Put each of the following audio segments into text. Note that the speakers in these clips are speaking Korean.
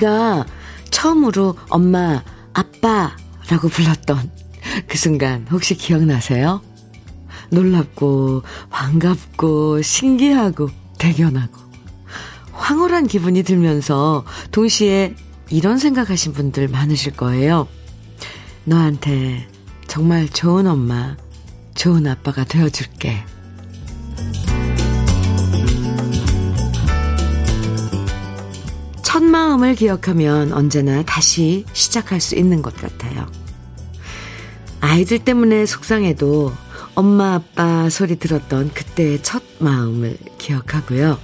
아이가 처음으로 엄마, 아빠라고 불렀던 그 순간 혹시 기억나세요? 놀랍고, 반갑고, 신기하고, 대견하고, 황홀한 기분이 들면서 동시에 이런 생각하신 분들 많으실 거예요. 너한테 정말 좋은 엄마, 좋은 아빠가 되어줄게. 첫 마음을 기억하면 언제나 다시 시작할 수 있는 것 같아요. 아이들 때문에 속상해도 엄마 아빠 소리 들었던 그때의 첫 마음을 기억하고요.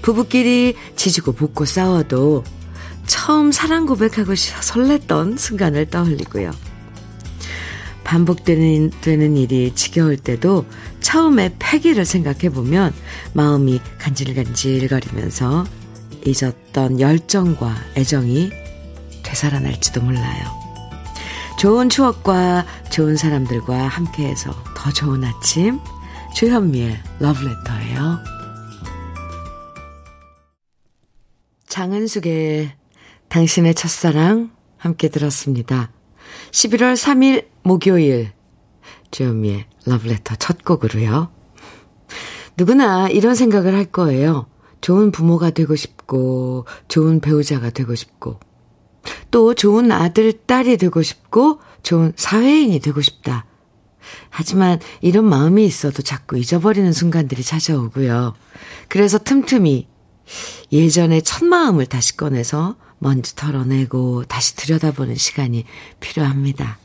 부부끼리 지지고 볶고 싸워도 처음 사랑 고백하고 설렜던 순간을 떠올리고요. 반복되는 되는 일이 지겨울 때도 처음에 패기를 생각해 보면 마음이 간질간질거리면서 잊었던 열정과 애정이 되살아날지도 몰라요. 좋은 추억과 좋은 사람들과 함께해서 더 좋은 아침 주현미의 러브레터예요. 장은숙의 당신의 첫사랑 함께 들었습니다. 11월 3일 목요일 주현미의 러브레터 첫 곡으로요. 누구나 이런 생각을 할 거예요. 좋은 부모가 되고 싶고, 좋은 배우자가 되고 싶고, 또 좋은 아들, 딸이 되고 싶고, 좋은 사회인이 되고 싶다. 하지만 이런 마음이 있어도 자꾸 잊어버리는 순간들이 찾아오고요. 그래서 틈틈이 예전의 첫 마음을 다시 꺼내서 먼지 털어내고 다시 들여다보는 시간이 필요합니다.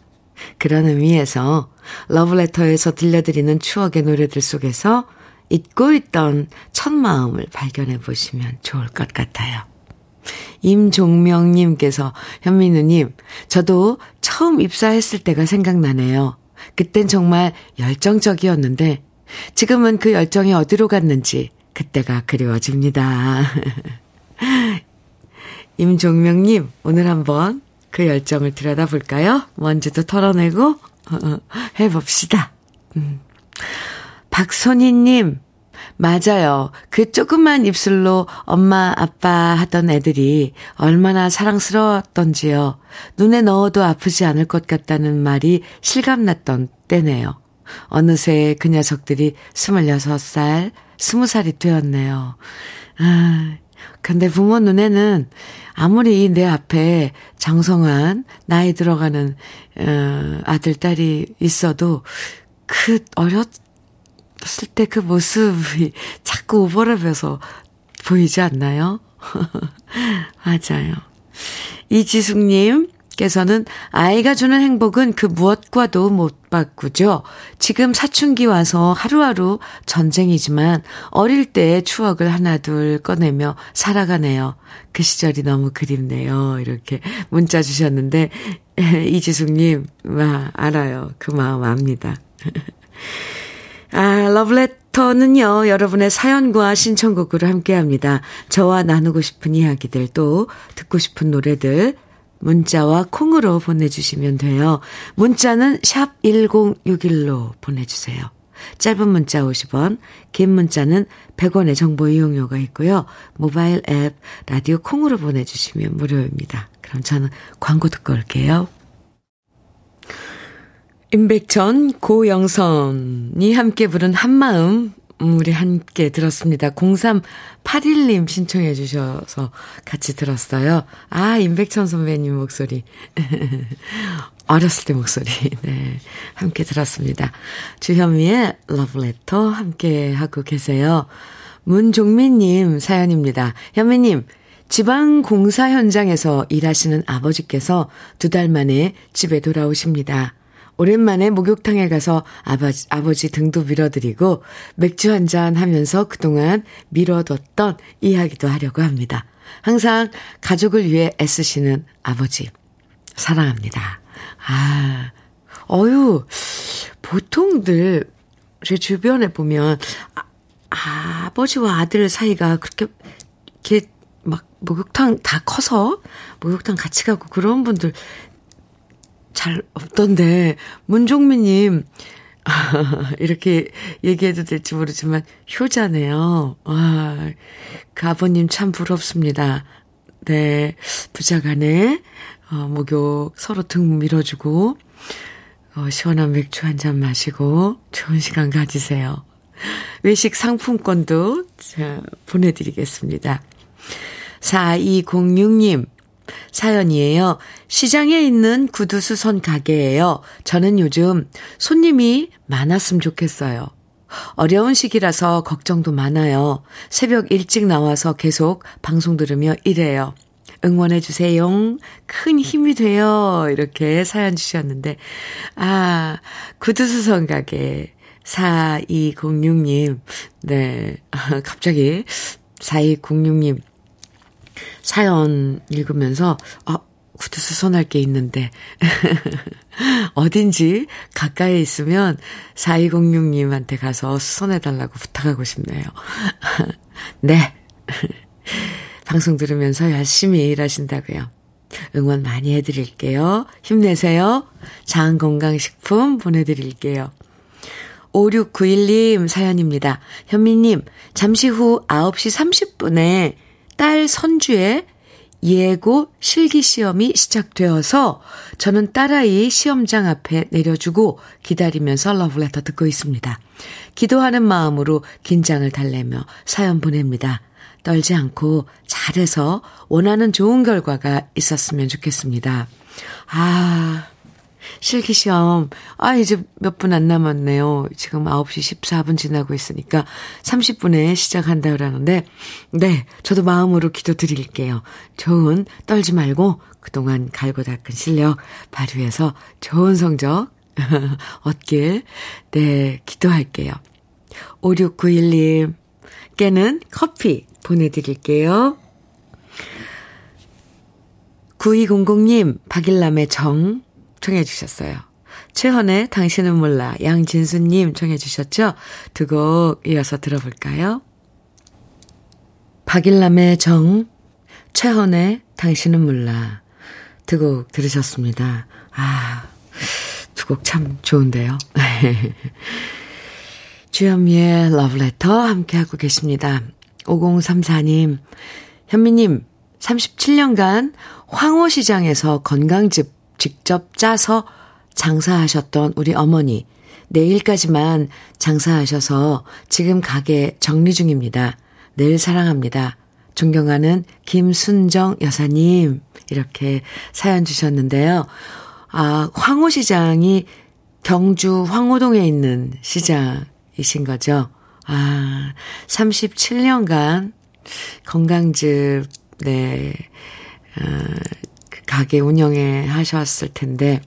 그런 의미에서 러브레터에서 들려드리는 추억의 노래들 속에서 잊고 있던 첫 마음을 발견해 보시면 좋을 것 같아요. 임종명님께서 현민우님, 저도 처음 입사했을 때가 생각나네요. 그땐 정말 열정적이었는데 지금은 그 열정이 어디로 갔는지 그때가 그리워집니다. 임종명님, 오늘 한번 그 열정을 들여다볼까요? 먼지도 털어내고 해봅시다. 음. 박선희님, 맞아요. 그 조그만 입술로 엄마, 아빠 하던 애들이 얼마나 사랑스러웠던지요. 눈에 넣어도 아프지 않을 것 같다는 말이 실감났던 때네요. 어느새 그 녀석들이 26살, 20살이 되었네요. 아, 근데 부모 눈에는 아무리 내 앞에 장성한 나이 들어가는 어, 아들 딸이 있어도 그 어렸 봤을 때 그 모습이 자꾸 오버랩해서 보이지 않나요? 맞아요. 이지숙님, 께서는 아이가 주는 행복은 그 무엇과도 못 바꾸죠. 지금 사춘기 와서 하루하루 전쟁이지만 어릴 때의 추억을 하나둘 꺼내며 살아가네요. 그 시절이 너무 그립네요. 이렇게 문자 주셨는데, 이지숙님, 와, 알아요. 그 마음 압니다. 아, 러브레터는요, 여러분의 사연과 신청곡으로 함께 합니다. 저와 나누고 싶은 이야기들 또 듣고 싶은 노래들 문자와 콩으로 보내주시면 돼요. 문자는 샵 1061로 보내주세요. 짧은 문자 50원, 긴 문자는 100원의 정보 이용료가 있고요. 모바일 앱, 라디오 콩으로 보내주시면 무료입니다. 그럼 저는 광고 듣고 올게요. 임백천, 고영선이 함께 부른 한마음, 우리 함께 들었습니다. 0381님 신청해 주셔서 같이 들었어요. 아, 임백천 선배님 목소리. 어렸을 때 목소리. 네. 함께 들었습니다. 주현미의 러브레터 함께 하고 계세요. 문종민님 사연입니다. 현미님, 지방 공사 현장에서 일하시는 아버지께서 두 달 만에 집에 돌아오십니다. 오랜만에 목욕탕에 가서 아버지, 아버지 등도 밀어드리고 맥주 한잔 하면서 그동안 미뤄뒀던 이야기도 하려고 합니다. 항상 가족을 위해 애쓰시는 아버지. 사랑합니다. 아, 어유, 보통들, 제 주변에 보면, 아, 아버지와 아들 사이가 그렇게, 이렇게 막 목욕탕 다 커서 목욕탕 같이 가고 그런 분들 잘 없던데, 문종민님, 이렇게 얘기해도 될지 모르지만, 효자네요. 와, 그 아버님 참 부럽습니다. 네. 부자간에, 어, 목욕 서로 등 밀어주고, 어, 시원한 맥주 한 잔 마시고, 좋은 시간 가지세요. 외식 상품권도 자, 보내드리겠습니다. 4206님, 사연이에요. 시장에 있는 구두 수선 가게예요. 저는 요즘 손님이 많았으면 좋겠어요. 어려운 시기라서 걱정도 많아요. 새벽 일찍 나와서 계속 방송 들으며 일해요. 응원해주세요. 큰 힘이 돼요. 이렇게 사연 주셨는데, 아, 구두수선 가게 4206님, 네, 갑자기 4206님 사연 읽으면서, 아, 구두 수선할 게 있는데, 어딘지 가까이에 있으면 4206님한테 가서 수선해달라고 부탁하고 싶네요. 네. 방송 들으면서 열심히 일하신다고요. 응원 많이 해드릴게요. 힘내세요. 장 건강식품 보내드릴게요. 5691님 사연입니다. 현미님, 잠시 후 9시 30분에 딸 선주의 예고 실기 시험이 시작되어서 저는 딸아이 시험장 앞에 내려주고 기다리면서 러브레터 듣고 있습니다. 기도하는 마음으로 긴장을 달래며 사연 보냅니다. 떨지 않고 잘해서 원하는 좋은 결과가 있었으면 좋겠습니다. 아, 실기 시험. 아, 이제 몇 분 안 남았네요. 지금 9시 14분 지나고 있으니까 30분에 시작한다 그러는데, 네, 저도 마음으로 기도 드릴게요. 좋은, 떨지 말고 그동안 갈고 닦은 실력 발휘해서 좋은 성적 얻길, 네, 기도할게요. 5691님께는 커피 보내드릴게요. 9200님, 박일남의 정, 청해 주셨어요. 최헌의 당신은 몰라 양진수님 청해 주셨죠? 두 곡 이어서 들어볼까요? 박일남의 정, 최헌의 당신은 몰라 두 곡 들으셨습니다. 아, 두 곡 참 좋은데요. 주현미의 러브레터 함께하고 계십니다. 5034님, 현미님, 37년간 황호시장에서 건강즙 직접 짜서 장사하셨던 우리 어머니. 내일까지만 장사하셔서 지금 가게 정리 중입니다. 늘 사랑합니다. 존경하는 김순정 여사님. 이렇게 사연 주셨는데요. 아, 황호시장이 경주 황호동에 있는 시장이신 거죠. 아, 37년간 건강즙, 네, 아, 가게 운영에 하셨을 텐데,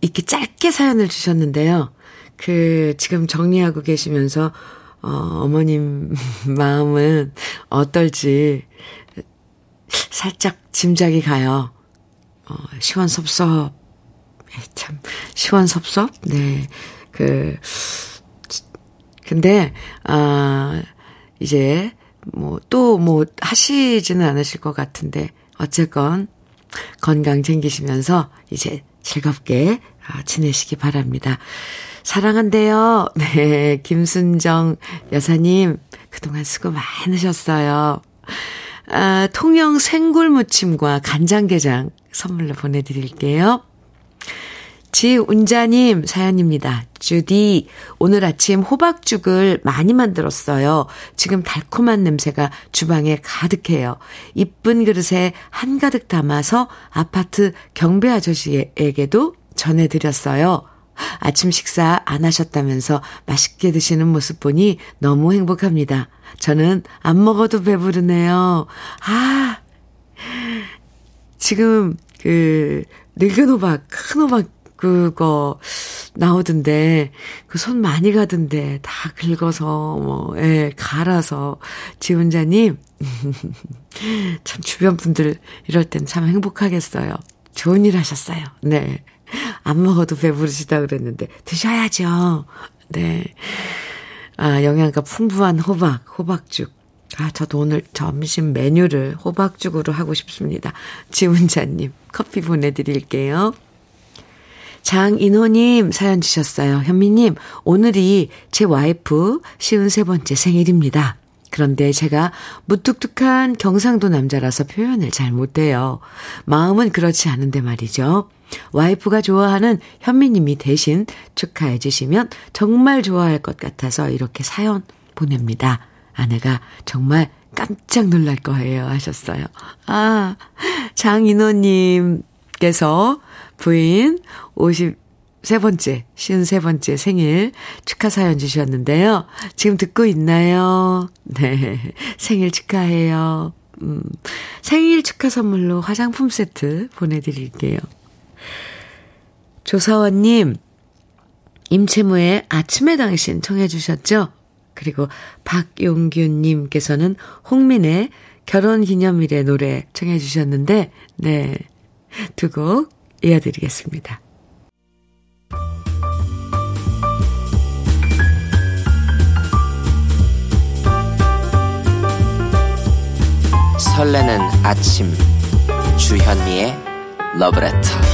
이렇게 짧게 사연을 주셨는데요. 그, 지금 정리하고 계시면서, 어, 어머님 마음은 어떨지 살짝 짐작이 가요. 어, 시원섭섭. 참, 시원섭섭? 네. 그, 근데, 아, 이제, 뭐, 또 뭐, 하시지는 않으실 것 같은데, 어쨌건 건강 챙기시면서 이제 즐겁게 아, 지내시기 바랍니다. 사랑한대요. 네, 김순정 여사님, 그동안 수고 많으셨어요. 아, 통영 생굴 무침과 간장게장 선물로 보내드릴게요. 지운자님 사연입니다. 주디, 오늘 아침 호박죽을 많이 만들었어요. 지금 달콤한 냄새가 주방에 가득해요. 이쁜 그릇에 한가득 담아서 아파트 경배 아저씨에게도 전해드렸어요. 아침 식사 안 하셨다면서 맛있게 드시는 모습 보니 너무 행복합니다. 저는 안 먹어도 배부르네요. 아, 지금 그 늙은 호박, 큰 호박 그거 나오던데 그 손 많이 가던데 다 긁어서 뭐 예, 갈아서 지훈자 님 참 주변 분들 이럴 땐 참 행복하겠어요. 좋은 일 하셨어요. 네. 안 먹어도 배부르시다 그랬는데 드셔야죠. 네. 아, 영양가 풍부한 호박, 호박죽. 아, 저도 오늘 점심 메뉴를 호박죽으로 하고 싶습니다. 지훈자님, 커피 보내드릴게요. 장인호님 사연 주셨어요. 현미님, 오늘이 제 와이프 53번째 생일입니다. 그런데 제가 무뚝뚝한 경상도 남자라서 표현을 잘 못해요. 마음은 그렇지 않은데 말이죠. 와이프가 좋아하는 현미님이 대신 축하해 주시면 정말 좋아할 것 같아서 이렇게 사연 보냅니다. 아내가 정말 깜짝 놀랄 거예요 하셨어요. 아, 장인호님께서 부인 53번째, 53번째 생일 축하 사연 주셨는데요. 지금 듣고 있나요? 네. 생일 축하해요. 음, 생일 축하 선물로 화장품 세트 보내드릴게요. 조사원님, 임채무의 아침에 당신 청해 주셨죠? 그리고 박용균님께서는 홍민의 결혼 기념일의 노래 청해 주셨는데, 네. 두 곡 이어드리겠습니다. 설레는 아침 주현미의 러브레터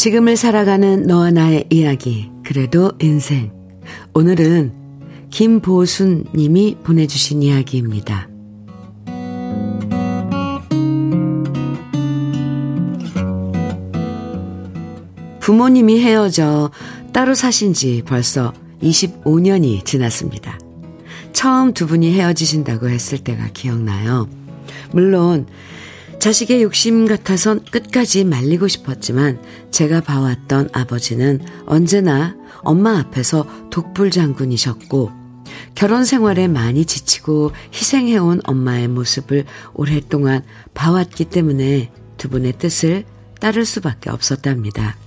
지금을 살아가는 너와 나의 이야기 그래도 인생 오늘은 김보순 님이 보내주신 이야기입니다. 부모님이 헤어져 따로 사신 지 벌써 25년이 지났습니다. 처음 두 분이 헤어지신다고 했을 때가 기억나요. 물론 자식의 욕심 같아선 끝까지 말리고 싶었지만 제가 봐왔던 아버지는 언제나 엄마 앞에서 독불장군이셨고 결혼 생활에 많이 지치고 희생해온 엄마의 모습을 오랫동안 봐왔기 때문에 두 분의 뜻을 따를 수밖에 없었답니다.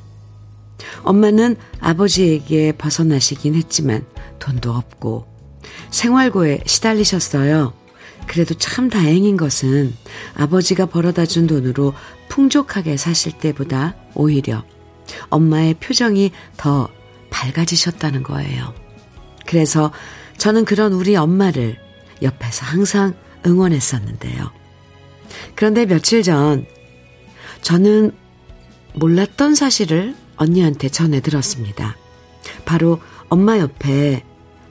엄마는 아버지에게 벗어나시긴 했지만 돈도 없고 생활고에 시달리셨어요. 그래도 참 다행인 것은 아버지가 벌어다 준 돈으로 풍족하게 사실 때보다 오히려 엄마의 표정이 더 밝아지셨다는 거예요. 그래서 저는 그런 우리 엄마를 옆에서 항상 응원했었는데요. 그런데 며칠 전 저는 몰랐던 사실을 언니한테 전해 들었습니다. 바로 엄마 옆에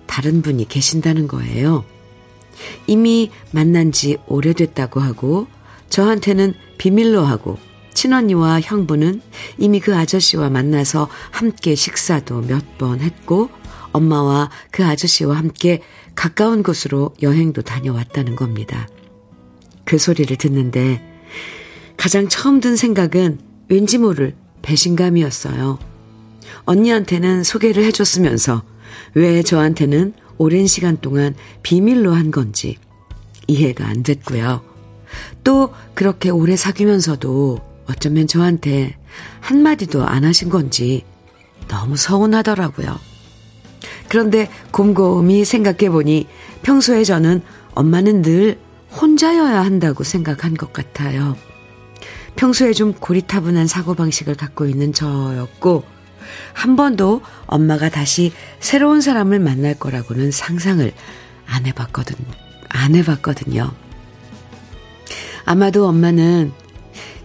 다른 분이 계신다는 거예요. 이미 만난 지 오래됐다고 하고 저한테는 비밀로 하고 친언니와 형부는 이미 그 아저씨와 만나서 함께 식사도 몇 번 했고 엄마와 그 아저씨와 함께 가까운 곳으로 여행도 다녀왔다는 겁니다. 그 소리를 듣는데 가장 처음 든 생각은 왠지 모를 배신감이었어요. 언니한테는 소개를 해줬으면서 왜 저한테는 오랜 시간 동안 비밀로 한 건지 이해가 안 됐고요. 또 그렇게 오래 사귀면서도 어쩌면 저한테 한마디도 안 하신 건지 너무 서운하더라고요. 그런데 곰곰이 생각해보니 평소에 저는 엄마는 늘 혼자여야 한다고 생각한 것 같아요. 평소에 좀 고리타분한 사고방식을 갖고 있는 저였고, 한 번도 엄마가 다시 새로운 사람을 만날 거라고는 상상을 안 해봤거든, 안 해봤거든요. 아마도 엄마는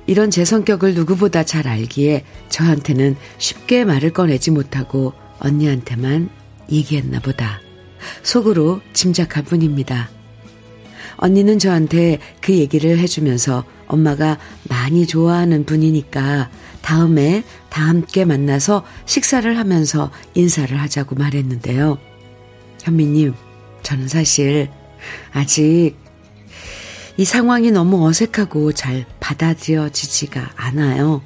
이런 제 성격을 누구보다 잘 알기에 저한테는 쉽게 말을 꺼내지 못하고 언니한테만 얘기했나 보다. 속으로 짐작할 뿐입니다. 언니는 저한테 그 얘기를 해주면서 엄마가 많이 좋아하는 분이니까 다음에 다 함께 만나서 식사를 하면서 인사를 하자고 말했는데요. 현미님, 저는 사실 아직 이 상황이 너무 어색하고 잘 받아들여지지가 않아요.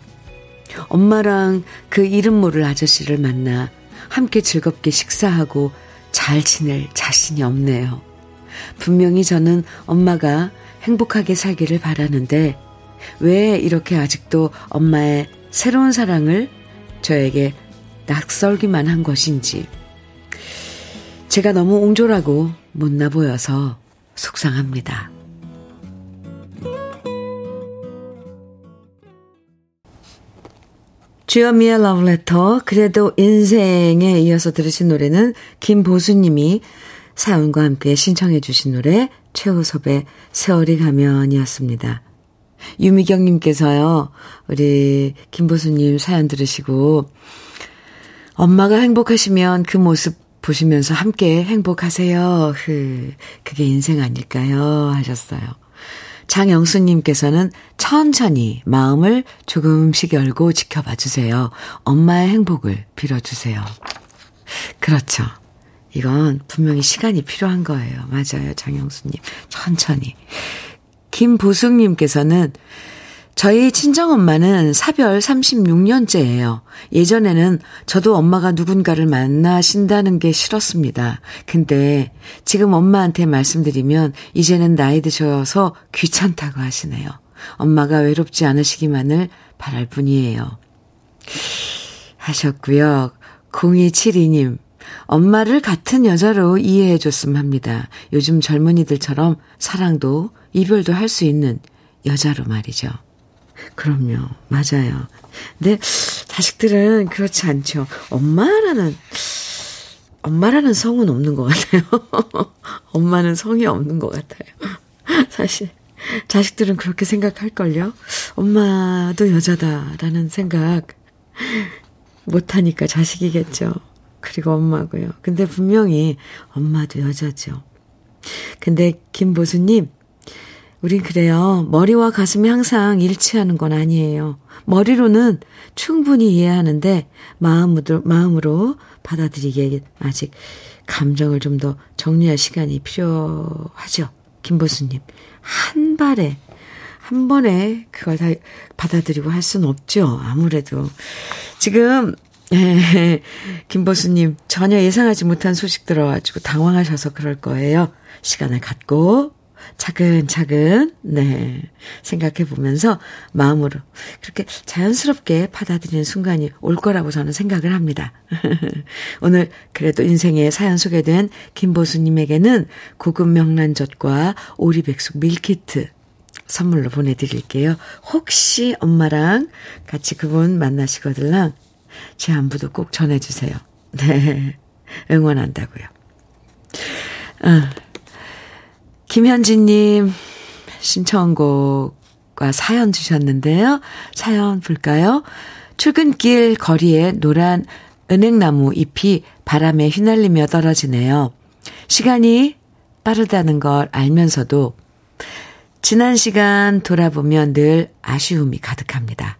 엄마랑 그 이름 모를 아저씨를 만나 함께 즐겁게 식사하고 잘 지낼 자신이 없네요. 분명히 저는 엄마가 행복하게 살기를 바라는데 왜 이렇게 아직도 엄마의 새로운 사랑을 저에게 낯설기만 한 것인지 제가 너무 옹졸하고 못나 보여서 속상합니다. 주현미의 러브레터 그래도 인생에 이어서 들으신 노래는 김보수님이 사연과 함께 신청해 주신 노래 최우섭의 세월이 가면이었습니다. 유미경님께서요, 우리 김보수님 사연 들으시고, 엄마가 행복하시면 그 모습 보시면서 함께 행복하세요. 흐, 그게 인생 아닐까요? 하셨어요. 장영수님께서는 천천히 마음을 조금씩 열고 지켜봐 주세요. 엄마의 행복을 빌어주세요. 그렇죠. 이건 분명히 시간이 필요한 거예요. 맞아요. 장영수님. 천천히. 김보숙님께서는 저희 친정엄마는 사별 36년째예요. 예전에는 저도 엄마가 누군가를 만나신다는 게 싫었습니다. 근데 지금 엄마한테 말씀드리면 이제는 나이 드셔서 귀찮다고 하시네요. 엄마가 외롭지 않으시기만을 바랄 뿐이에요. 하셨고요. 0272님, 엄마를 같은 여자로 이해해 줬으면 합니다. 요즘 젊은이들처럼 사랑도 이별도 할 수 있는 여자로 말이죠. 그럼요. 맞아요. 근데 자식들은 그렇지 않죠. 엄마라는, 엄마라는 성은 없는 것 같아요. 엄마는 성이 없는 것 같아요. 사실. 자식들은 그렇게 생각할걸요? 엄마도 여자다라는 생각 못하니까 자식이겠죠. 그리고 엄마고요. 근데 분명히 엄마도 여자죠. 근데 김보수님, 우린 그래요. 머리와 가슴이 항상 일치하는 건 아니에요. 머리로는 충분히 이해하는데 마음으로, 마음으로 받아들이기에 아직 감정을 좀 더 정리할 시간이 필요하죠. 김보수님. 한 발에, 한 번에 그걸 다 받아들이고 할 수는 없죠. 아무래도. 지금 네, 김보수님, 전혀 예상하지 못한 소식 들어가지고 당황하셔서 그럴 거예요. 시간을 갖고, 차근차근, 네, 생각해 보면서 마음으로 그렇게 자연스럽게 받아들이는 순간이 올 거라고 저는 생각을 합니다. 오늘 그래도 인생의 사연 소개된 김보수님에게는 고급 명란젓과 오리백숙 밀키트 선물로 보내드릴게요. 혹시 엄마랑 같이 그분 만나시거들랑 제 안부도 꼭 전해주세요. 네. 응원한다고요. 아, 김현진님 신청곡과 사연 주셨는데요. 사연 볼까요? 출근길 거리에 노란 은행나무 잎이 바람에 휘날리며 떨어지네요. 시간이 빠르다는 걸 알면서도 지난 시간 돌아보면 늘 아쉬움이 가득합니다.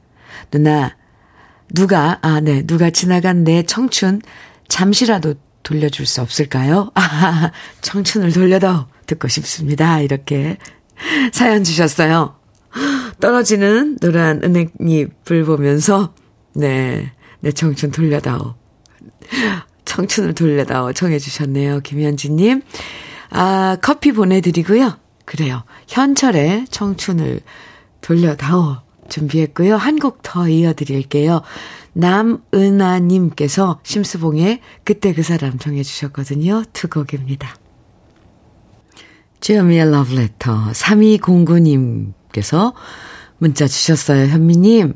누나, 누가, 아, 네, 누가 지나간 내 청춘 잠시라도 돌려줄 수 없을까요? 아, 청춘을 돌려다 듣고 싶습니다. 이렇게 사연 주셨어요. 떨어지는 노란 은행잎을 보면서, 네, 내 청춘 돌려다오. 청춘을 돌려다오. 청해주셨네요. 김현지님. 아, 커피 보내드리고요. 그래요. 현철의 청춘을 돌려다오. 준비했고요. 한 곡 더 이어드릴게요. 남은아님께서 심수봉의 그때 그 사람 정해주셨거든요. 두 곡입니다. 주여미의 러브레터 3209님께서 문자 주셨어요. 현미님,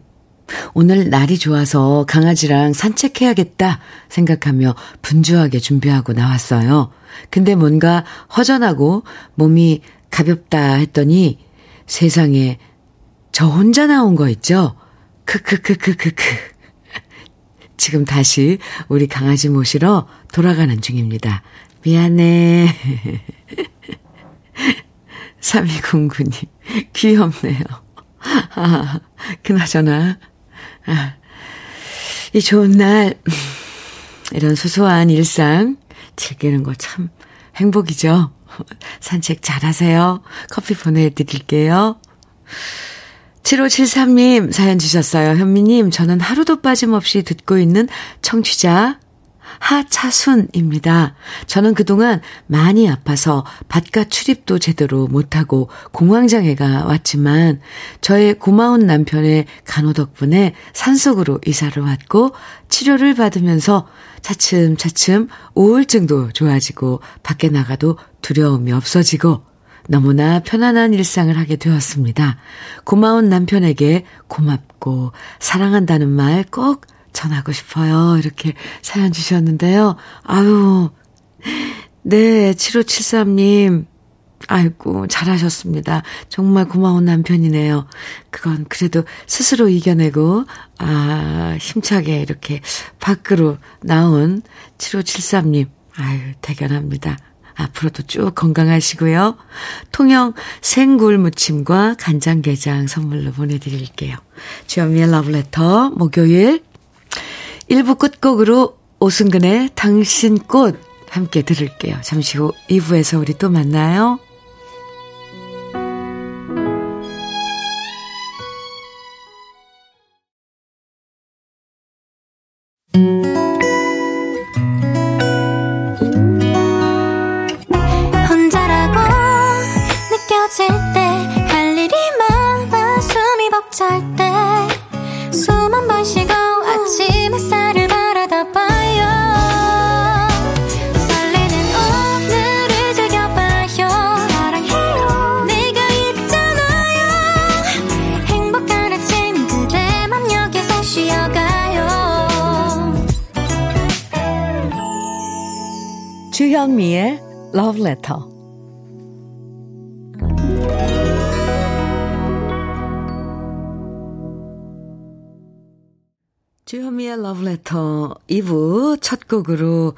오늘 날이 좋아서 강아지랑 산책해야겠다 생각하며 분주하게 준비하고 나왔어요. 근데 뭔가 허전하고 몸이 가볍다 했더니 세상에 저 혼자 나온 거 있죠? 크크크크크크. 지금 다시 우리 강아지 모시러 돌아가는 중입니다. 미안해. 3209님, 귀엽네요. 아, 그나저나, 아, 이 좋은 날, 이런 소소한 일상 즐기는 거 참 행복이죠. 산책 잘 하세요. 커피 보내드릴게요. 7573님 사연 주셨어요. 현미님, 저는 하루도 빠짐없이 듣고 있는 청취자 하차순입니다. 저는 그동안 많이 아파서 바깥 출입도 제대로 못하고 공황장애가 왔지만 저의 고마운 남편의 간호 덕분에 산속으로 이사를 왔고 치료를 받으면서 차츰차츰 우울증도 좋아지고 밖에 나가도 두려움이 없어지고 너무나 편안한 일상을 하게 되었습니다. 고마운 남편에게 고맙고 사랑한다는 말 꼭 전하고 싶어요. 이렇게 사연 주셨는데요. 아유, 네, 7573님. 아이고, 잘하셨습니다. 정말 고마운 남편이네요. 그건 그래도 스스로 이겨내고, 아, 힘차게 이렇게 밖으로 나온 7573님. 아유, 대견합니다. 앞으로도 쭉 건강하시고요. 통영 생굴 무침과 간장게장 선물로 보내드릴게요. 주현미의 러브레터 목요일 1부 끝곡으로 오승근의 당신 꽃 함께 들을게요. 잠시 후 2부에서 우리 또 만나요. 주현미의 Love Letter. 주현미의 Love Letter 2부 첫 곡으로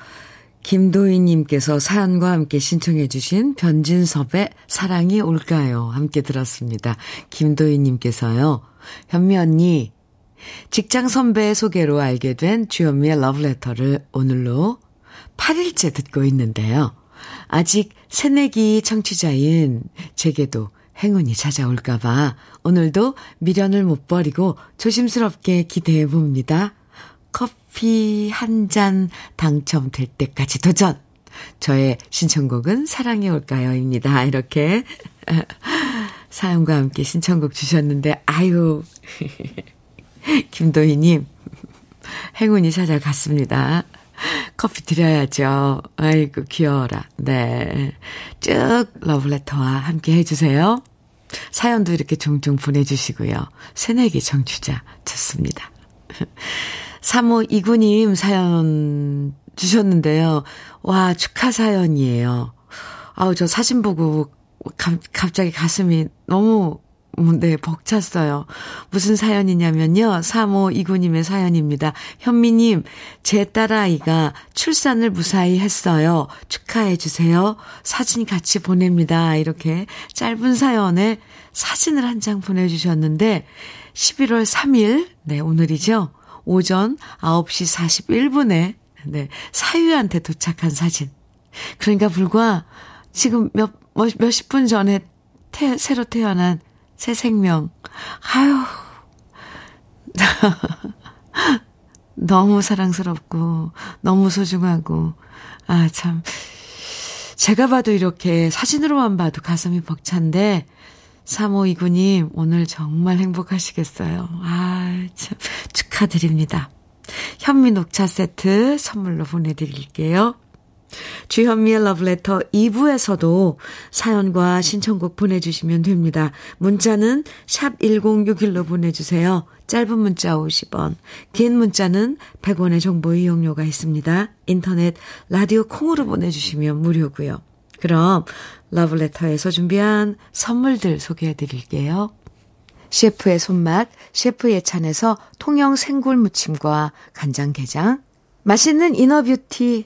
김도희님께서 사연과 함께 신청해 주신 변진섭의 사랑이 올까요? 함께 들었습니다. 김도희님께서요. 현미 언니, 직장 선배의 소개로 알게 된 주현미의 러브레터를 오늘로 8일째 듣고 있는데요. 아직 새내기 청취자인 제게도 행운이 찾아올까봐 오늘도 미련을 못 버리고 조심스럽게 기대해 봅니다. 커피 한 잔 당첨될 때까지 도전! 저의 신청곡은 사랑이 올까요?입니다. 이렇게 사연과 함께 신청곡 주셨는데, 아유, 김도희님, 행운이 찾아갔습니다. 커피 드려야죠. 아이고, 귀여워라. 네. 쭉 러브레터와 함께 해주세요. 사연도 이렇게 종종 보내주시고요. 새내기 청취자 좋습니다. 3호 이구님 사연 주셨는데요. 와, 축하 사연이에요. 아우, 저 사진 보고 가, 갑자기 가슴이 너무 음, 네, 벅찼어요. 무슨 사연이냐면요. 3호 이구님의 사연입니다. 현미님, 제 딸아이가 출산을 무사히 했어요. 축하해주세요. 사진 같이 보냅니다. 이렇게 짧은 사연에 사진을 한 장 보내주셨는데, 11월 3일, 네, 오늘이죠. 오전 9시 41분에, 네, 사유한테 도착한 사진. 그러니까 불과 지금 몇, 뭐, 몇십 분 전에 태, 새로 태어난 새 생명. 아유. 너무 사랑스럽고, 너무 소중하고, 아, 참. 제가 봐도 이렇게 사진으로만 봐도 가슴이 벅찬데, 3529님, 오늘 정말 행복하시겠어요. 아, 참. 축하드립니다. 현미 녹차 세트 선물로 보내드릴게요. 주현미의 러브레터 2부에서도 사연과 신청곡 보내주시면 됩니다. 문자는 샵 1061로 보내주세요. 짧은 문자 50원, 긴 문자는 100원의 정보 이용료가 있습니다. 인터넷, 라디오 콩으로 보내주시면 무료고요. 그럼 러브레터에서 준비한 선물들 소개해 드릴게요. 셰프의 손맛, 셰프 의 찬에서 통영 생굴 무침과 간장게장, 맛있는 inner beauty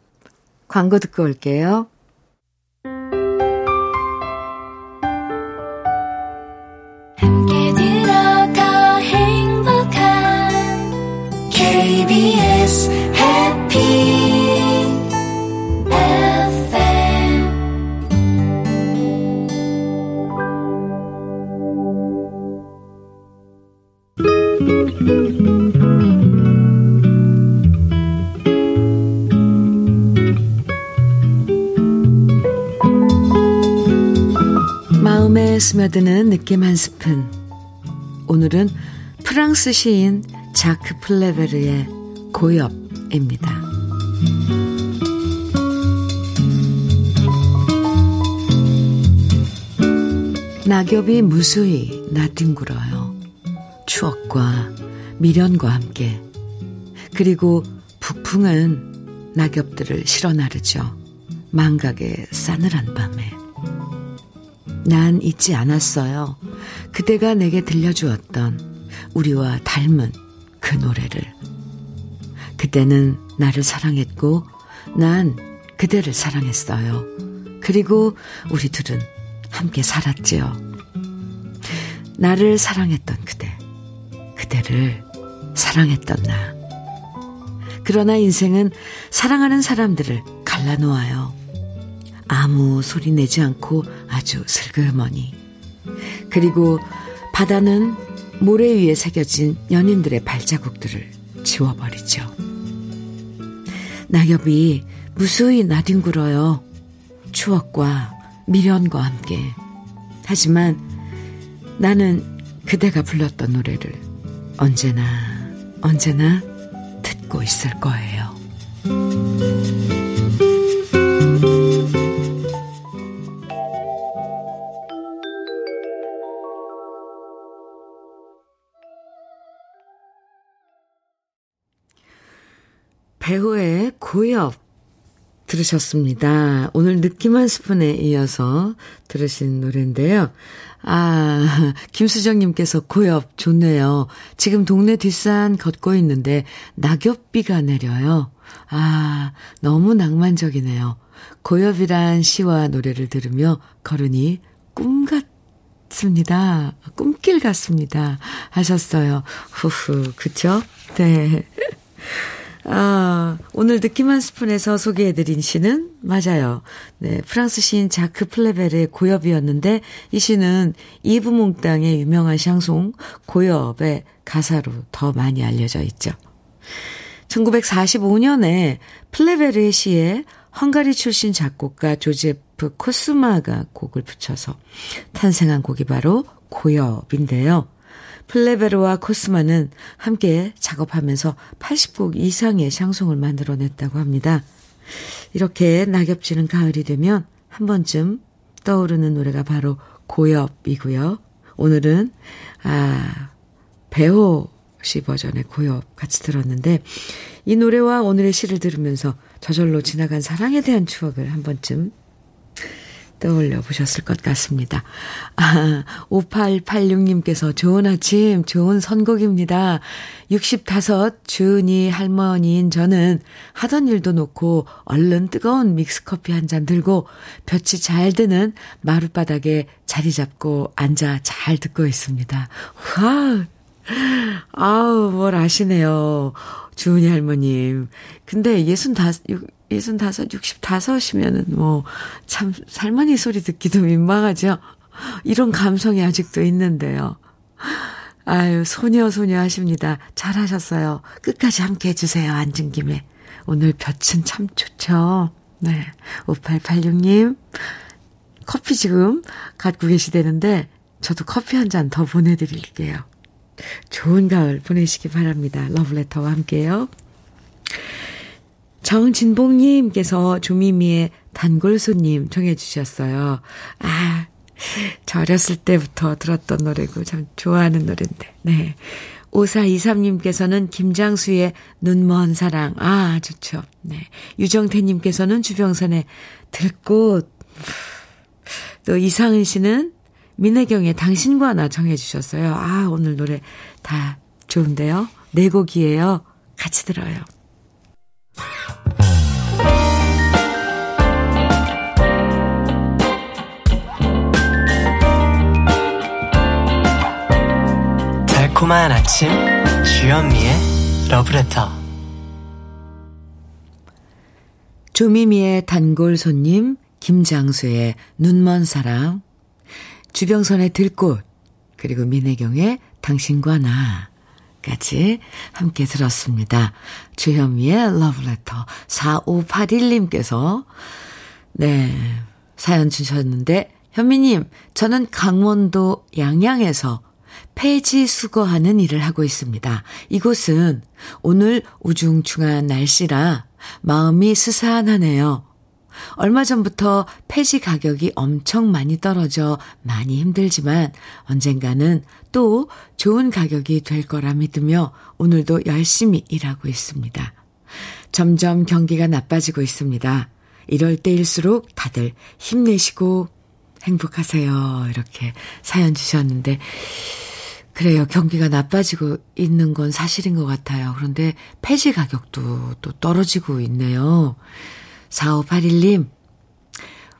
광고 듣고 올게요. 스며드는 느낌 한 스푼. 오늘은 프랑스 시인 자크 플레베르의 고엽입니다. 낙엽이 무수히 나뒹굴어요. 추억과 미련과 함께. 그리고 북풍은 낙엽들을 실어 나르죠. 망각의 싸늘한 밤에. 난 잊지 않았어요. 그대가 내게 들려주었던 우리와 닮은 그 노래를. 그때는 나를 사랑했고, 난 그대를 사랑했어요. 그리고 우리 둘은 함께 살았지요. 나를 사랑했던 그대, 그대를 사랑했던 나. 그러나 인생은 사랑하는 사람들을 갈라놓아요. 아무 소리 내지 않고 아주 슬그머니. 그리고 바다는 모래 위에 새겨진 연인들의 발자국들을 지워버리죠. 낙엽이 무수히 나뒹굴어요. 추억과 미련과 함께. 하지만 나는 그대가 불렀던 노래를 언제나, 언제나 듣고 있을 거예요. 배우의 고엽 들으셨습니다. 오늘 느낌 한 스푼에 이어서 들으신 노래인데요. 아, 김수정님께서 고엽 좋네요. 지금 동네 뒷산 걷고 있는데 낙엽비가 내려요. 아, 너무 낭만적이네요. 고엽이란 시와 노래를 들으며 걸으니 꿈 같습니다. 꿈길 같습니다. 하셨어요. 후후, 그쵸? 네. 아, 오늘 느낌 한 스푼에서 소개해드린 시는 맞아요. 네, 프랑스 시인 자크 플레벨의 고엽이었는데 이 시는 이브 몽땅의 유명한 샹송 고엽의 가사로 더 많이 알려져 있죠. 1945년에 플레베르의 시에 헝가리 출신 작곡가 조제프 코스마가 곡을 붙여서 탄생한 곡이 바로 고엽인데요. 플레베르와 코스마는 함께 작업하면서 80곡 이상의 샹송을 만들어냈다고 합니다. 이렇게 낙엽지는 가을이 되면 한 번쯤 떠오르는 노래가 바로 고엽이고요. 오늘은 아 배호 씨 버전의 고엽 같이 들었는데 이 노래와 오늘의 시를 들으면서 저절로 지나간 사랑에 대한 추억을 한 번쯤 떠올려 보셨을 것 같습니다. 아, 5886님께서 좋은 아침, 좋은 선곡입니다. 65 주은이 할머니인 저는 하던 일도 놓고 얼른 뜨거운 믹스커피 한 잔 들고 볕이 잘 드는 마룻바닥에 자리 잡고 앉아 잘 듣고 있습니다. 와, 아우, 뭘 아시네요. 주은이 할머님. 근데 예순 다, 65, 65이면은 뭐, 참, 살만이 소리 듣기도 민망하죠? 이런 감성이 아직도 있는데요. 아유, 소녀, 소녀 하십니다. 잘하셨어요. 끝까지 함께 해주세요. 앉은 김에. 오늘 볕은 참 좋죠. 네. 5886님, 커피 지금 갖고 계시대는데, 저도 커피 한 잔 더 보내드릴게요. 좋은 가을 보내시기 바랍니다. 러브레터와 함께요. 정진봉님께서 조미미의 단골손님 청해 주셨어요. 아, 저 어렸을 때부터 들었던 노래고 참 좋아하는 노래인데. 네. 5423님께서는 김장수의 눈먼 사랑. 아, 좋죠. 네. 유정태님께서는 주병선의 들꽃. 또 이상은 씨는 민혜경의 당신과 나 정해주셨어요. 아, 오늘 노래 다 좋은데요. 네 곡이에요. 같이 들어요. 달콤한 아침 주현미의 러브레터. 조미미의 단골 손님 김장수의 눈먼 사랑. 주병선의 들꽃 그리고 민혜경의 당신과 나 까지 함께 들었습니다. 주현미의 러브레터 4581님께서 네 사연 주셨는데 현미님 저는 강원도 양양에서 폐지 수거하는 일을 하고 있습니다. 이곳은 오늘 우중충한 날씨라 마음이 스산하네요. 얼마 전부터 폐지 가격이 엄청 많이 떨어져 많이 힘들지만 언젠가는 또 좋은 가격이 될 거라 믿으며 오늘도 열심히 일하고 있습니다. 점점 경기가 나빠지고 있습니다. 이럴 때일수록 다들 힘내시고 행복하세요. 이렇게 사연 주셨는데, 그래요. 경기가 나빠지고 있는 건 사실인 것 같아요. 그런데 폐지 가격도 또 떨어지고 있네요. 4581님,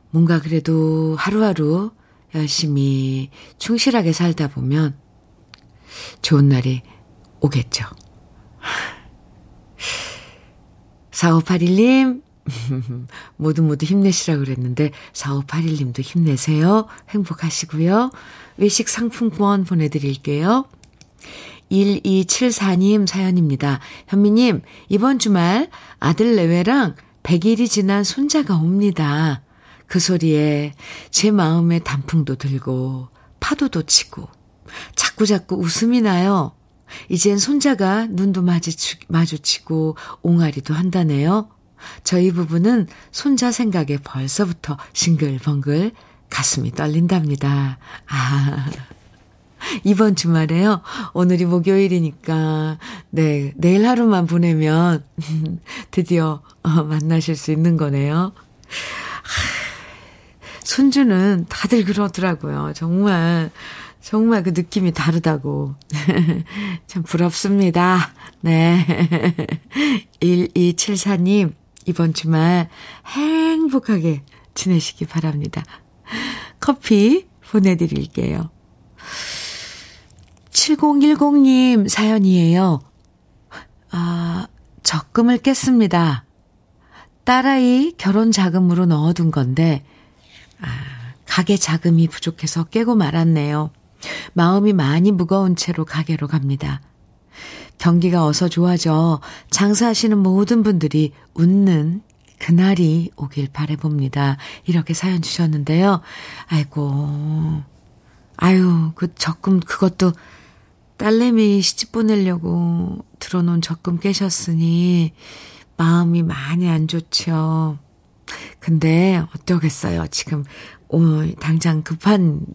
뭔가 그래도 하루하루 열심히 충실하게 살다 보면 좋은 날이 오겠죠. 4581님, 모두 모두 힘내시라고 그랬는데 4581님도 힘내세요. 행복하시고요. 외식 상품권 보내드릴게요. 1274님 사연입니다. 현미님, 이번 주말 아들 내외랑 100일이 지난 손자가 옵니다. 그 소리에 제 마음에 단풍도 들고 파도도 치고 자꾸자꾸 웃음이 나요. 이젠 손자가 눈도 마주치, 마주치고 옹알이도 한다네요. 저희 부부는 손자 생각에 벌써부터 싱글벙글 가슴이 떨린답니다. 아. 이번 주말에요. 오늘이 목요일이니까, 네, 내일 하루만 보내면 드디어 어, 만나실 수 있는 거네요. 손주는 다들 그러더라고요. 정말, 정말 그 느낌이 다르다고. 참 부럽습니다. 네. 1274님, 이번 주말 행복하게 지내시기 바랍니다. 커피 보내드릴게요. 7010님 사연이에요. 아, 적금을 깼습니다. 딸아이 결혼 자금으로 넣어둔 건데, 아, 가게 자금이 부족해서 깨고 말았네요. 마음이 많이 무거운 채로 가게로 갑니다. 경기가 어서 좋아져 장사하시는 모든 분들이 웃는 그날이 오길 바래봅니다. 이렇게 사연 주셨는데요. 아이고, 아유, 그 적금 그것도 딸내미 시집 보내려고 들어놓은 적금 깨셨으니 마음이 많이 안 좋죠. 근데 어떠겠어요. 지금 오, 당장 급한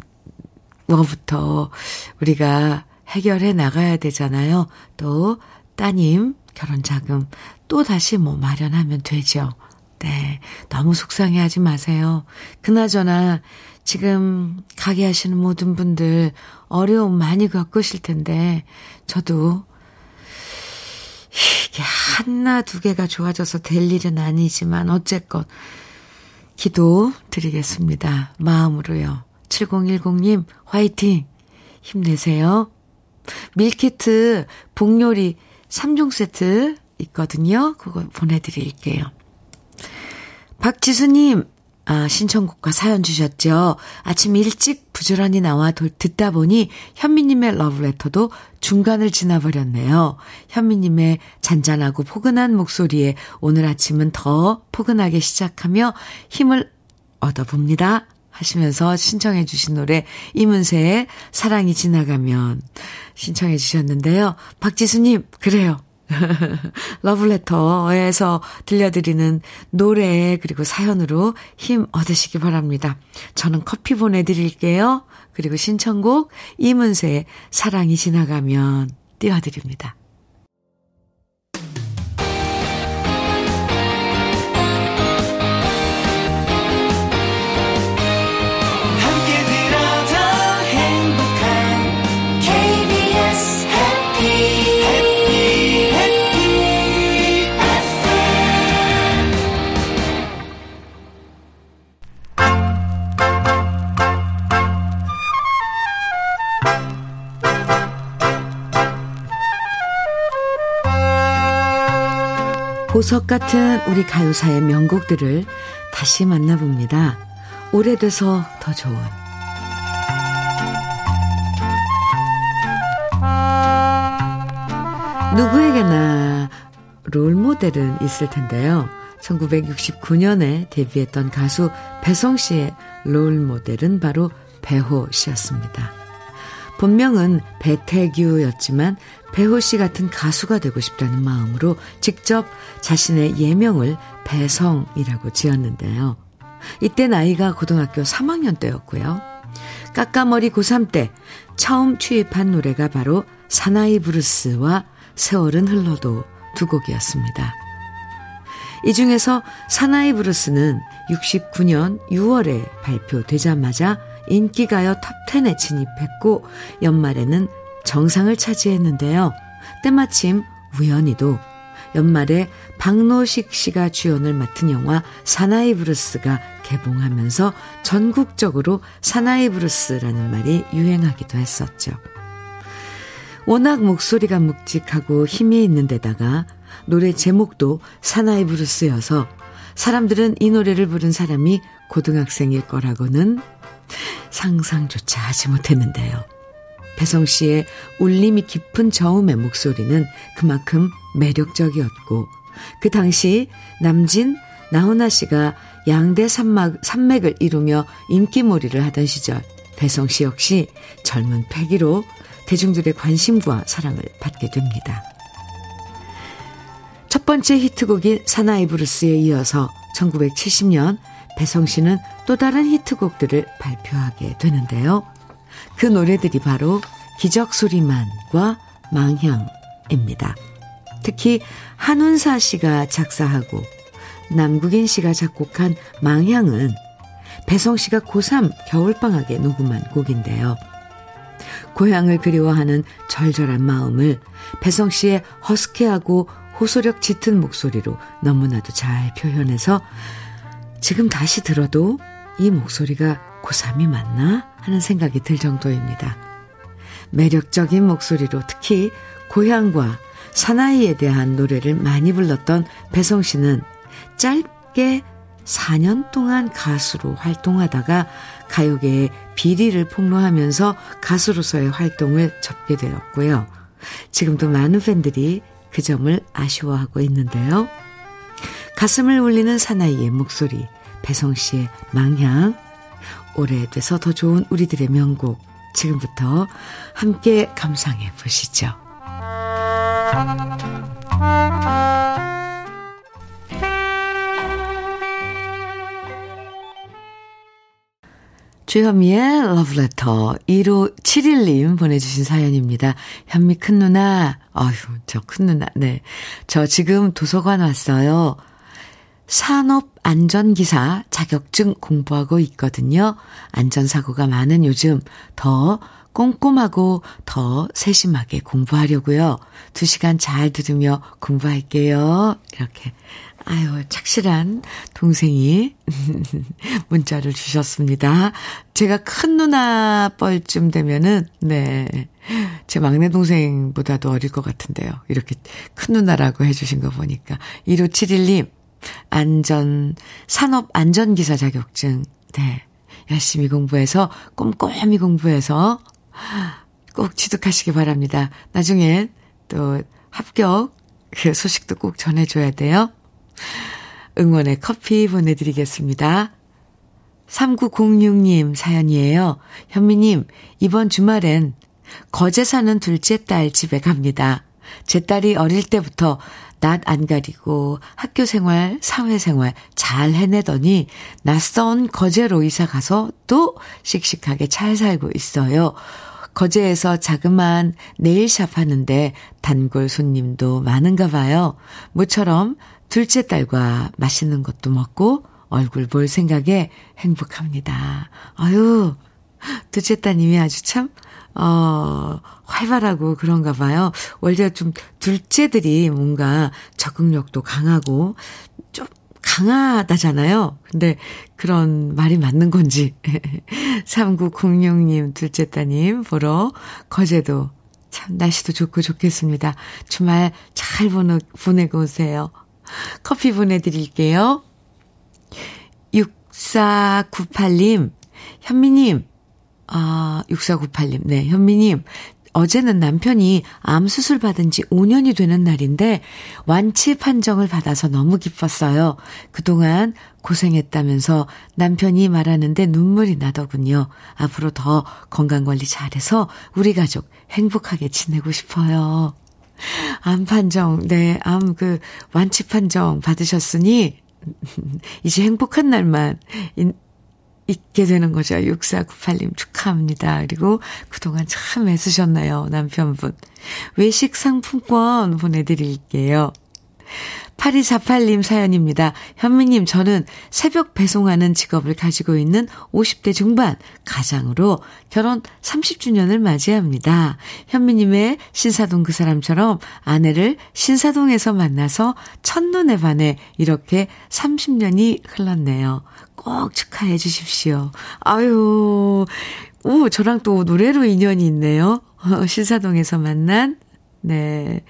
거부터 우리가 해결해 나가야 되잖아요. 또 따님 결혼 자금 또 다시 뭐 마련하면 되죠. 네. 너무 속상해 하지 마세요. 그나저나 지금 가게 하시는 모든 분들 어려움 많이 겪으실 텐데 저도 이게 하나 두 개가 좋아져서 될 일은 아니지만 어쨌건 기도 드리겠습니다. 마음으로요. 7010님 화이팅 힘내세요. 밀키트 복요리 3종 세트 있거든요. 그거 보내드릴게요. 박지수님, 아, 신청곡과 사연 주셨죠. 아침 일찍 부지런히 나와 도, 듣다 보니 현미님의 러브레터도 중간을 지나버렸네요. 현미님의 잔잔하고 포근한 목소리에 오늘 아침은 더 포근하게 시작하며 힘을 얻어봅니다. 하시면서 신청해 주신 노래 이문세의 사랑이 지나가면 신청해 주셨는데요. 박지수님, 그래요. 러브레터에서 들려드리는 노래 그리고 사연으로 힘 얻으시기 바랍니다. 저는 커피 보내드릴게요. 그리고 신청곡 이문세의 사랑이 지나가면 띄워드립니다. 보석 같은 우리 가요사의 명곡들을 다시 만나봅니다. 오래돼서 더 좋은. 누구에게나 롤모델은 있을 텐데요. 1969년에 데뷔했던 가수 배성 씨의 롤모델은 바로 배호 씨였습니다. 본명은 배태규였지만 배호 씨 같은 가수가 되고 싶다는 마음으로 직접 자신의 예명을 배성이라고 지었는데요. 이때 나이가 고등학교 3학년 때였고요. 까까머리 고3 때 처음 취입한 노래가 바로 사나이 브루스와 세월은 흘러도 두 곡이었습니다. 이 중에서 사나이 브루스는 69년 6월에 발표되자마자 인기가요 top 10에 진입했고 연말에는 정상을 차지했는데요. 때마침 우연히도 연말에 박노식 씨가 주연을 맡은 영화 사나이 브루스가 개봉하면서 전국적으로 사나이 브루스라는 말이 유행하기도 했었죠. 워낙 목소리가 묵직하고 힘이 있는 데다가 노래 제목도 사나이 브루스여서 사람들은 이 노래를 부른 사람이 고등학생일 거라고는 상상조차 하지 못했는데요. 배성 씨의 울림이 깊은 저음의 목소리는 그만큼 매력적이었고, 그 당시 남진, 나훈아 씨가 양대 산막, 산맥을 이루며 인기몰이를 하던 시절, 배성 씨 역시 젊은 패기로 대중들의 관심과 사랑을 받게 됩니다. 첫 번째 히트곡인 사나이 브루스에 이어서 1970년 배성 씨는 또 다른 히트곡들을 발표하게 되는데요. 그 노래들이 바로 기적소리만과 망향입니다. 특히 한운사 씨가 작사하고 남국인 씨가 작곡한 망향은 배성 씨가 고3 겨울방학에 녹음한 곡인데요. 고향을 그리워하는 절절한 마음을 배성 씨의 허스키하고 호소력 짙은 목소리로 너무나도 잘 표현해서 지금 다시 들어도 이 목소리가 고3이 맞나 하는 생각이 들 정도입니다. 매력적인 목소리로 특히 고향과 사나이에 대한 노래를 많이 불렀던 배성 씨는 짧게 4년 동안 가수로 활동하다가 가요계의 비리를 폭로하면서 가수로서의 활동을 접게 되었고요. 지금도 많은 팬들이 그 점을 아쉬워하고 있는데요. 가슴을 울리는 사나이의 목소리, 배성 씨의 망향, 오래돼서 더 좋은 우리들의 명곡, 지금부터 함께 감상해 보시죠. 주현미의 러브레터 1호 7일님 보내주신 사연입니다. 현미 큰 누나, 어휴, 저 큰 누나, 네. 저 지금 도서관 왔어요. 산업안전기사 자격증 공부하고 있거든요. 안전사고가 많은 요즘 더 꼼꼼하고 더 세심하게 공부하려고요. 두 시간 잘 들으며 공부할게요. 이렇게. 아유, 착실한 동생이 문자를 주셨습니다. 제가 큰 누나 뻘쯤 되면은, 네. 제 막내 동생보다도 어릴 것 같은데요. 이렇게 큰 누나라고 해주신 거 보니까. 1571님, 안전, 산업 안전기사 자격증, 네. 열심히 공부해서, 꼼꼼히 공부해서, 꼭 취득하시기 바랍니다. 나중에 또 합격 그 소식도 꼭 전해줘야 돼요. 응원의 커피 보내드리겠습니다. 3906님 사연이에요. 현미님, 이번 주말엔 거제 사는 둘째 딸 집에 갑니다. 제 딸이 어릴 때부터 낯안 가리고 학교 생활, 사회 생활 잘 해내더니 낯선 거제로 이사 가서 또 씩씩하게 잘 살고 있어요. 거제에서 자그마한 네일샵 하는데 단골 손님도 많은가 봐요. 모처럼 둘째 딸과 맛있는 것도 먹고 얼굴 볼 생각에 행복합니다. 아유, 둘째 따님이 아주 참, 어, 활발하고 그런가 봐요. 원래 좀 둘째들이 뭔가 적응력도 강하고 좀 강하다잖아요. 근데 그런 말이 맞는 건지. 3906님 둘째 따님 보러 거제도 참 날씨도 좋고 좋겠습니다. 주말 잘 보내, 보내고 오세요. 커피 보내드릴게요. 6498님, 현미님, 아, 6498님, 네, 현미님, 어제는 남편이 암 수술 받은 지 5년이 되는 날인데 완치 판정을 받아서 너무 기뻤어요. 그동안 고생했다면서 남편이 말하는데 눈물이 나더군요. 앞으로 더 건강 관리 잘해서 우리 가족 행복하게 지내고 싶어요. 암 판정, 네, 암 그 완치 판정 받으셨으니 이제 행복한 날만 있게 되는 거죠. 6498님 축하합니다. 그리고 그동안 참 애쓰셨나요, 남편분. 외식 상품권 보내드릴게요. 8248님 사연입니다. 현미님, 저는 새벽 배송하는 직업을 가지고 있는 50대 중반 가장으로 결혼 30주년을 맞이합니다. 현미님의 신사동 그 사람처럼 아내를 신사동에서 만나서 첫눈에 반해 이렇게 30년이 흘렀네요. 꼭 축하해 주십시오. 아유, 오, 저랑 또 노래로 인연이 있네요. 신사동에서 만난, 네,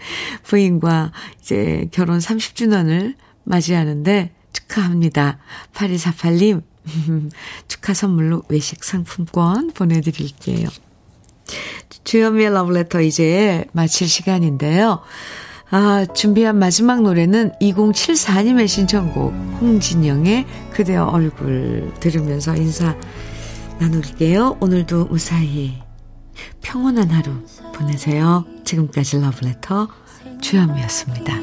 부인과 이제 결혼 30주년을 맞이하는데 축하합니다. 8248님, 축하 선물로 외식 상품권 보내드릴게요. 주현미의 러브레터 이제 마칠 시간인데요. 아, 준비한 마지막 노래는 2074님의 신청곡 홍진영의 그대의 얼굴 들으면서 인사 나눌게요. 오늘도 무사히 평온한 하루 보내세요. 지금까지 러브레터 주현미였습니다.